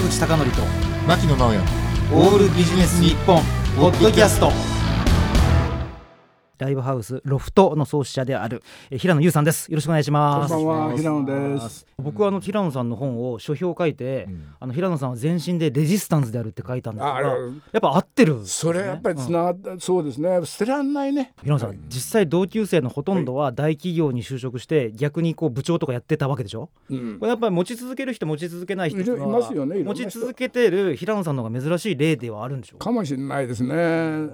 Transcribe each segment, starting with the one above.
坂口孝則と牧野直哉オールビジネス日本ポッドキャストライブハウスロフトの創始者であるえ平野優さんです。よろしくお願いします。こんばんは平野です。僕はあの平野さんの本を書評を書いて、うん。あの平野さんは全身でレジスタンスであるって書いたんですああれがやっぱ合ってるんですそれやっぱりつながった、そうですね。捨てらんないね。平野さん、実際同級生のほとんどは大企業に就職して逆にこう部長とかやってたわけでしょ？うん。これやっぱり持ち続ける人持ち続けない人いますよね持人。ち続けてる平野さんの方が珍しい例ではあるんでしょうか？かもしれないですね。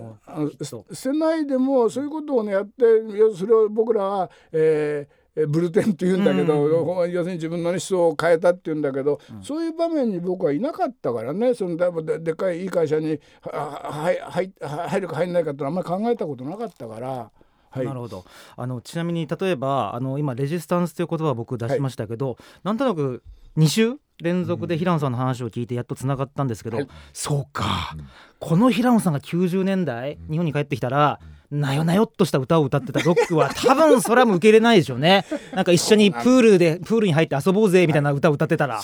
捨てないでもそういうことをねやって要それを僕らは、えーえーブルテンって言うんだけど、要するに自分の思想を変えたって言うんだけど、そういう場面に僕はいなかったからねそのだででっかいいい会社にははいはい入るか入んないかってあんまり考えたことなかったから。はい。なるほど。あのちなみに例えばあの今レジスタンスという言葉を僕出しましたけど、なんとなく2週連続で平野さんの話を聞いてやっとつながったんですけど、はい。そうか、この平野さんが90年代日本に帰ってきたら、なよなよっとした歌を歌ってた。ロックは多分それはもう受け入れないでしょうね。なんか一緒にプールでプールに入って遊ぼうぜみたいな歌を歌ってたら、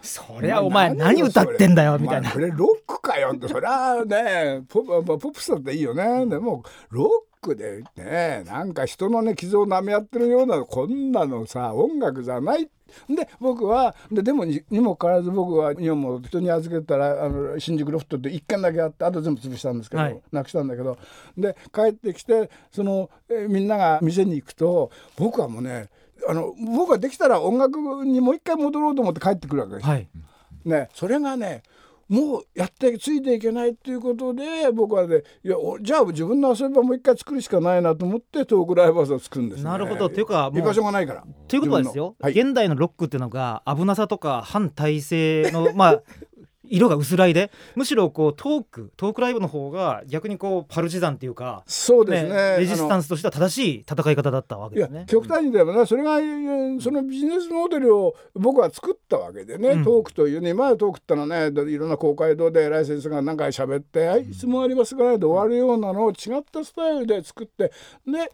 そりゃお前何歌ってんだよみたいな。これロックかよってそりゃねポポポップスだっていいよね。でもロックでねなんか人のね傷を舐め合ってるようなこんなのさ音楽じゃないで僕はででもににもかかわらず僕は日本も人に預けたらあの新宿ロフトって1軒だけあってあと全部潰したんですけど、はい。なくしたんだけど。で帰ってきてそのえみんなが店に行くと僕はもうねあの僕はできたら音楽にもう一回戻ろうと思って帰ってくるわけですよ。はい。ね、それがねもうやってついていけないっていうことで僕はねいやおじゃあ自分の遊び場もう一回作るしかないなと思ってトークライブハウスを作るんです、ね、なるほど。っていうか居場所がないから。ということはですよ、はい。現代のロックっていうのが危なさとか反体制の まあ色が薄らいでむしろこうトークトークライブの方が逆にこうパルチザンっていうか、そうですねレジスタンンスとしては正しい戦い方だったわけですね。極端に言えばねそれがえーそのビジネスモデルを僕は作ったわけでね、うんトークというね今までトークってのはねいろんな公会堂でライセンスが何回喋って「はい質問ありますかね?」で終わるようなのを違ったスタイルで作ってでね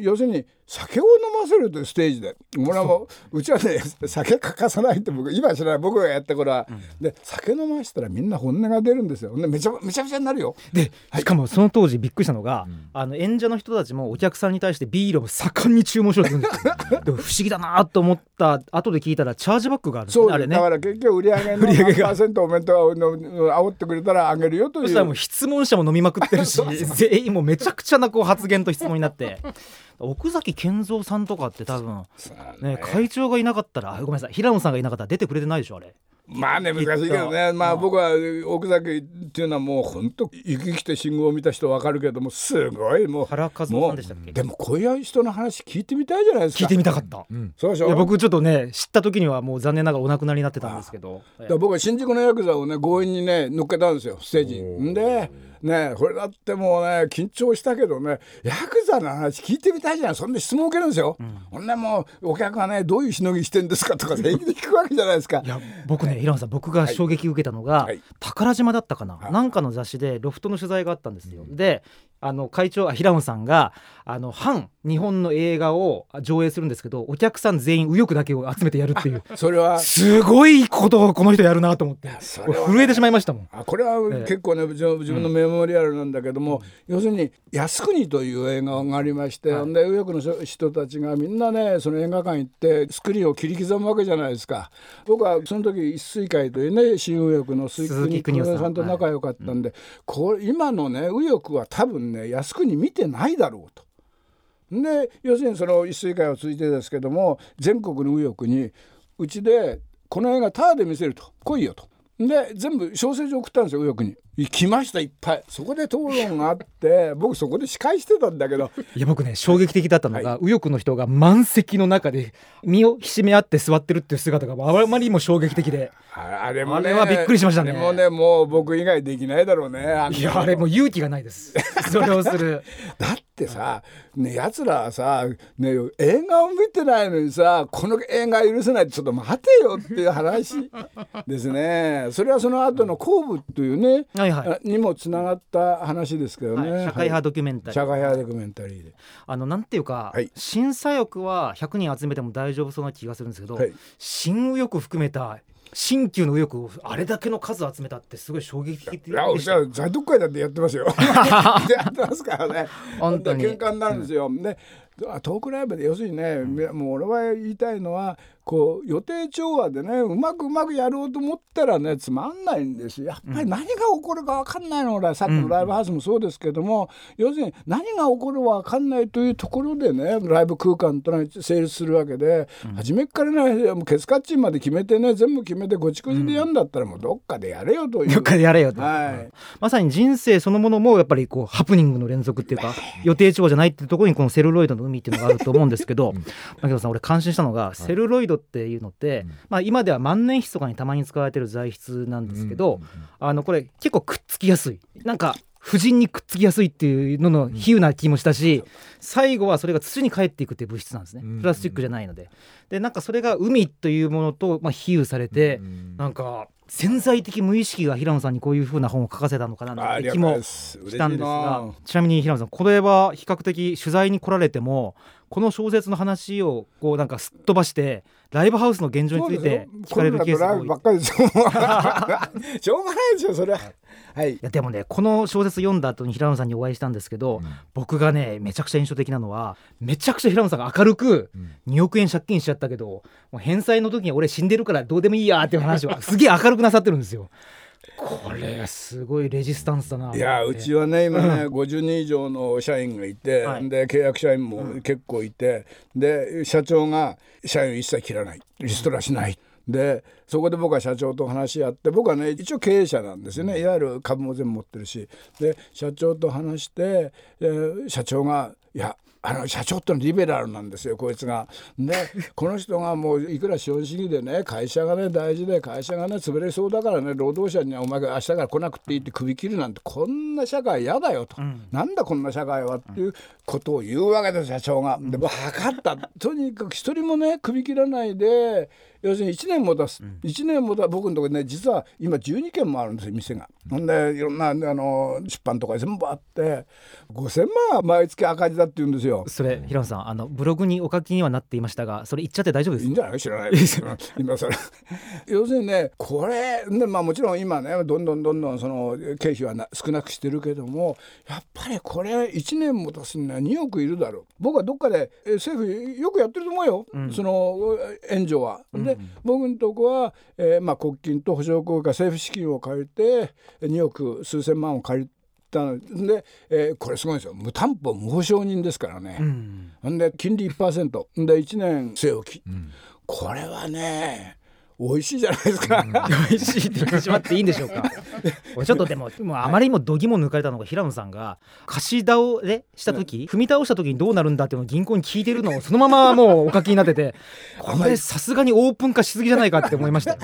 要するに酒を飲ませるというステージで俺はもう。うちはね酒欠かさないって僕今は知らない僕がやった頃は、で酒飲ませたらみんな本音が出るんですよ。でめちゃめちゃめちゃになるよ。でしかもその当時びっくりしたのが、あの演者の人たちもお客さんに対してビールを盛んに注文しろって言うんですよ。でも不思議だなと思った後で聞いたらチャージバックがあるんですそうねあれね。だから結局売り上げの 何パーセントお弁当をの煽ってくれたらあげるよという。そしたらもう質問者も飲みまくってるし 全員もうめちゃくちゃなこう発言と質問になって奥崎健三さんとかって多分、ね、会長がいなかったらあごめんなさい。平野さんがいなかったら出てくれてないでしょあれ。まあね難しいけどねまあ僕は奥崎っていうのはもう本当生き生きて信号を見た人わかるけどもすごいもう原和夫さんでしたっけ？でもこういう人の話聞いてみたいじゃないですか。聞いてみたかった。そうでしょ？いや僕ちょっとね知った時にはもう残念ながらお亡くなりになってたんですけど僕は新宿のヤクザをね強引にね乗っけたんですよステージ。に。んでねこれだってもうね緊張したけどねヤクザの話聞いてみたいじゃないそんで質問受けるんですよ。ほんでもうお客がねどういうしのぎしてんですかとか平気で聞くわけじゃないですか。い。や僕ね平野さん僕が衝撃を受けたのが、はい。宝島だったかな、はい。なんかの雑誌でロフトの取材があったんですよ、であの会長あ平野さんがあの反日本の映画を上映するんですけどお客さん全員右翼だけを集めてやるっていう。それは。すごいことをこの人やるなと思って。震えてしまいましたもん。あこれはええ。結構ね、自分自分のメモリアルなんだけども、要するに「靖国」という映画がありまして、ほんで右翼の人人たちがみんなねその映画館行ってスクリーンを切り刻むわけじゃないですか。僕はその時一水会というね新右翼の鈴鈴木木邦夫さんと仲良かったんで、これ今のね右翼は多分ね靖国見てないだろうと。で要するにその一水会を通じてですけども全国の右翼にうちでこの映画タダで見せると。来いよと。で全部小説を送ったんですよ右翼に。来ましたいっぱい。そこで討論があって 僕そこで司会してたんだけど。いや僕ね衝撃的だったのが、右翼の人が満席の中で身をひしめ合って座ってるっていう姿があまりにも衝撃的で。ああれもねあれはびっくりしましたね。もねもう僕以外できないだろうねいやあれもう勇気がないです。それをする。だってさ、ね、やつらはさ、ね、映画を見てないのにさこの映画許せないってちょっと待てよっていう話 ですね。それはその後の後部というね、はいはい。にもつながった話ですけどね、はい。社会派ドキュメンタリー、社会派ドキュメンタリーで。あのなんていうか、はい。審査欲は100人集めても大丈夫そうな気がするんですけど、はい。新右翼含めた新旧の右翼をあれだけの数集めたってすごい衝撃的でいやしたよ在読会だってやってますよ。やってますからね。本当に。喧嘩になるんですよ、でトークライブで要するにね、もう俺は言いたいのはこう予定調和でねうまくうまくやろうと思ったらねつまんないんです。よやっぱり何が起こるか分かんないの。俺はさっきのライブハウスもそうですけども、要するに何が起こるか分かんないというところでねライブ空間と成立するわけで、初めっからねもうケツカッチンまで決めてね全部決めてごちこちでやんだったらもうどっかでやれよという。どっかでやれよと、はい。まさに人生そのものもやっぱりこうハプニングの連続っていうか予定調和じゃないっていうところにこのセルロイドの海っていうのがあると思うんですけど牧野さん俺感心したのがセルロイドっていうのって、まあ、今では万年筆とかにたまに使われてる材質なんですけど、あのこれ結構くっつきやすい。なんか婦人にくっつきやすいっていうのの比喩な気もしたし、最後はそれが土に帰っていくっていう物質なんですね。うんプラスチックじゃないので。でなんかそれが海というものと、まあ、比喩されて、なんか潜在的無意識が平野さんにこういうふうな本を書かせたのかななんて気もしたんですがちなみに平野さんこれは比較的取材に来られてもこの小説の話をこうなんかすっ飛ばしてライブハウスの現状について聞かれるケースが多い。ばっかりでしょう。がないですよそれは。はい。い。やでもねこの小説読んだ後に平野さんにお会いしたんですけど、僕がねめちゃくちゃ印象的なのはめちゃくちゃ平野さんが明るく2億円借金しちゃったけどもう返済の時に俺死んでるからどうでもいいやっていう話をすげえ明るくなさってるんですよ。これすごいレジスタンスだな。いやうちはね 今ね50人以上の社員がいて、はい。で契約社員も結構いて、で社長が社員を一切切らない。リストラしない。でそこで僕は社長と話し合って僕はね一応経営者なんですよね。いわゆる株も全部持ってるし。で社長と話して、えー社長が「いやあの社長ってのはリベラルなんですよこいつが。でこの人がもういくら資本主義でね会社がね大事で会社がね潰れそうだからね労働者にはお前が明日から来なくていいって首切るなんてこんな社会嫌だよと、なんだこんな社会はっていうことを言うわけです社長が。で分かったとにかく一人もね首切らないで要するに1年も出す、1年もだ僕のところね実は今12軒もあるんですよ店が。ほんでいろんなあの出版とか全部あって5,000万は毎月赤字だって言うんですよ。それ平野さんあのブログにお書きにはなっていましたがそれ言っちゃって大丈夫です？いいんじゃない？知らない。今要するにねこれねまあもちろん今ねどんどんどんどんその経費はな少なくしてるけどもやっぱりこれ1年も出すには2億いるだろう。僕はどっかでえ政府よくやってると思うよ、その援助は。で僕のとこは、えーまあ、国金と保証効果政府資金を借りて2億数千万を借りたの。で、えーこれすごいんですよ。無担保無保証人ですからね。ほんで金利1%で1年据え置き、これはね美味しいじゃないですか、美味しいって言ってしまっていいんでしょうか。ちょっとでももうあまりにも度肝抜かれたのが平野さんが貸し倒れした時、踏み倒した時にどうなるんだっていうのを銀行に聞いてるのをそのままもうお書きになってて これさすがにオープン化しすぎじゃないかって思いました。よ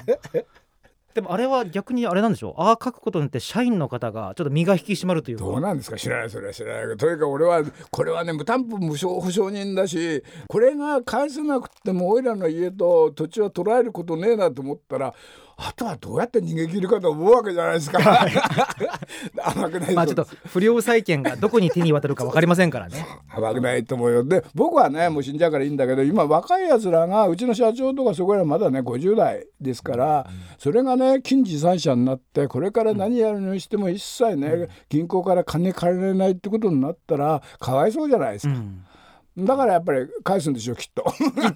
でもあれは逆にあれなんでしょう？ああ書くことによって社員の方がちょっと身が引き締まるというか。どうなんですか？知らないそれは知らないけどとにかく俺はこれはね無担保無償保証人だしこれが返せなくてもおいらの家と土地は捉えることねえなと思ったらあとはどうやって逃げ切るかと思うわけじゃないですか。甘くないまあちょっと不良債権がどこに手に渡るか分かりませんからね。甘くないと思うよ。で僕はねもう死んじゃうからいいんだけど今若いやつらがうちの社長とかそこらまだね50代ですから、それがね金持参者になってこれから何やるにしても一切ね、銀行から金借りれないってことになったらかわいそうじゃないですか、だからやっぱり返すんでしょうきっと。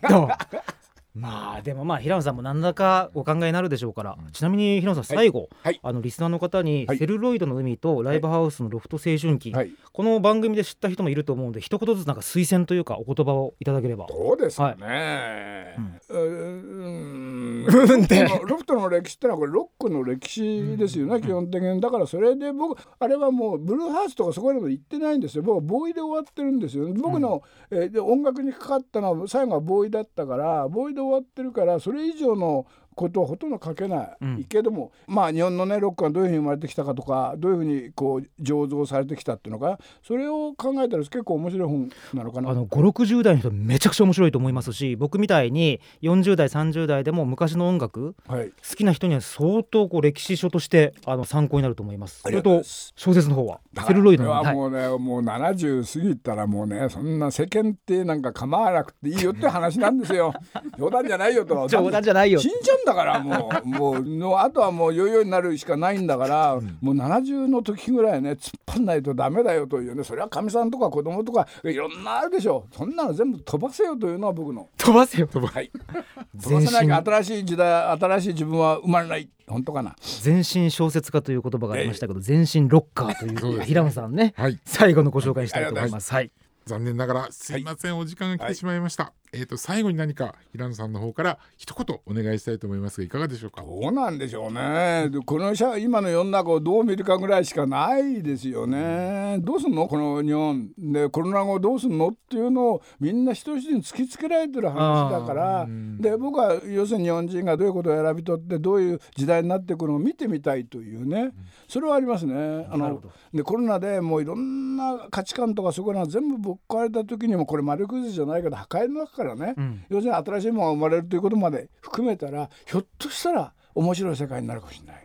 と まあでもまあ平野さんも何らかお考えになるでしょうから、ちなみに平野さん最後、はい。あのリスナーの方にはい。セルロイドの海とライブハウスのロフト青春期、はい。この番組で知った人もいると思うので一言ずつなんか推薦というかお言葉をいただければ。どうですかね。うーん。うん。ってロフトの歴史ってのはこれロックの歴史ですよね、基本的にだからそれで僕あれはもうブルーハーツとかそこらでも行ってないん。ですよ僕はボーイで終わってるん。ですよ僕の、えーで音楽にかかったのは最後はボーイだったからボーイで終わってるからそれ以上のことはほとんど書けない、うん。けどもまあ日本のねロックがどういうふうに生まれてきたかとかどういうふうにこう醸造されてきたっていうのかそれを考えたら結構面白い本なのかな。あの560代の人めちゃくちゃ面白いと思いますし僕みたいに40代30代でも昔の音楽はい。好きな人には相当こう歴史書としてあの参考になると思います。それと小説の方は。セルロイドのははい。もうね、もう70過ぎたらもうねそんな世間ってなんか構わなくていいよって話なんですよ。冗談じゃないよと。冗談じゃないよ。死んじゃうんんだからもうもうのあとはもう余裕になるしかないんだから、もう70の時ぐらいね突っ張んないとダメだよというねそれはかみさんとか子供とかいろんなあるでしょ。そんなの全部飛ばせよというのは僕の。飛ばせよはい、飛ば全身せなきゃ新しい時代新しい自分は生まれない本当かな。全身小説家という言葉がありましたけど全身ロッカーという平野さんねはい。最後のご紹介したいと思います。はい。残念ながらすいません、お時間が来てしまいました、えっ、と最後に何か平野さんの方から一言お願いしたいと思いますがいかがでしょうか？どうなんでしょうね。でこの社今の世の中をどう見るかぐらいしかないですよね。どうすんの？この日本で。コロナ後どうすんの？っていうのをみんな一人一人に突きつけられてる話だから。で僕は要するに日本人がどういうことを選び取ってどういう時代になっていくのを見てみたいというね。それはありますね。あのでコロナでもういろんな価値観とかそこらが全部ぶっ壊れた時にもこれ丸崩しじゃないけど破壊の中からね、ん。要するに新しいものが生まれるということまで含めたらひょっとしたら面白い世界になるかもしれない。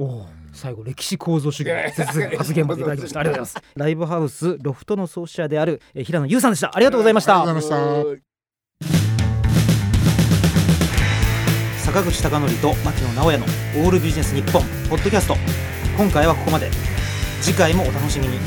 最後歴史構造主義発言までいただきましたありがとうござい。ますライブハウスロフトの創始者であるえー平野優さんでした。ありがとうございました。ありがとうございました坂口孝則と牧野直哉のオールビジネス日本ポッドキャスト。今回はここまで。次回もお楽しみに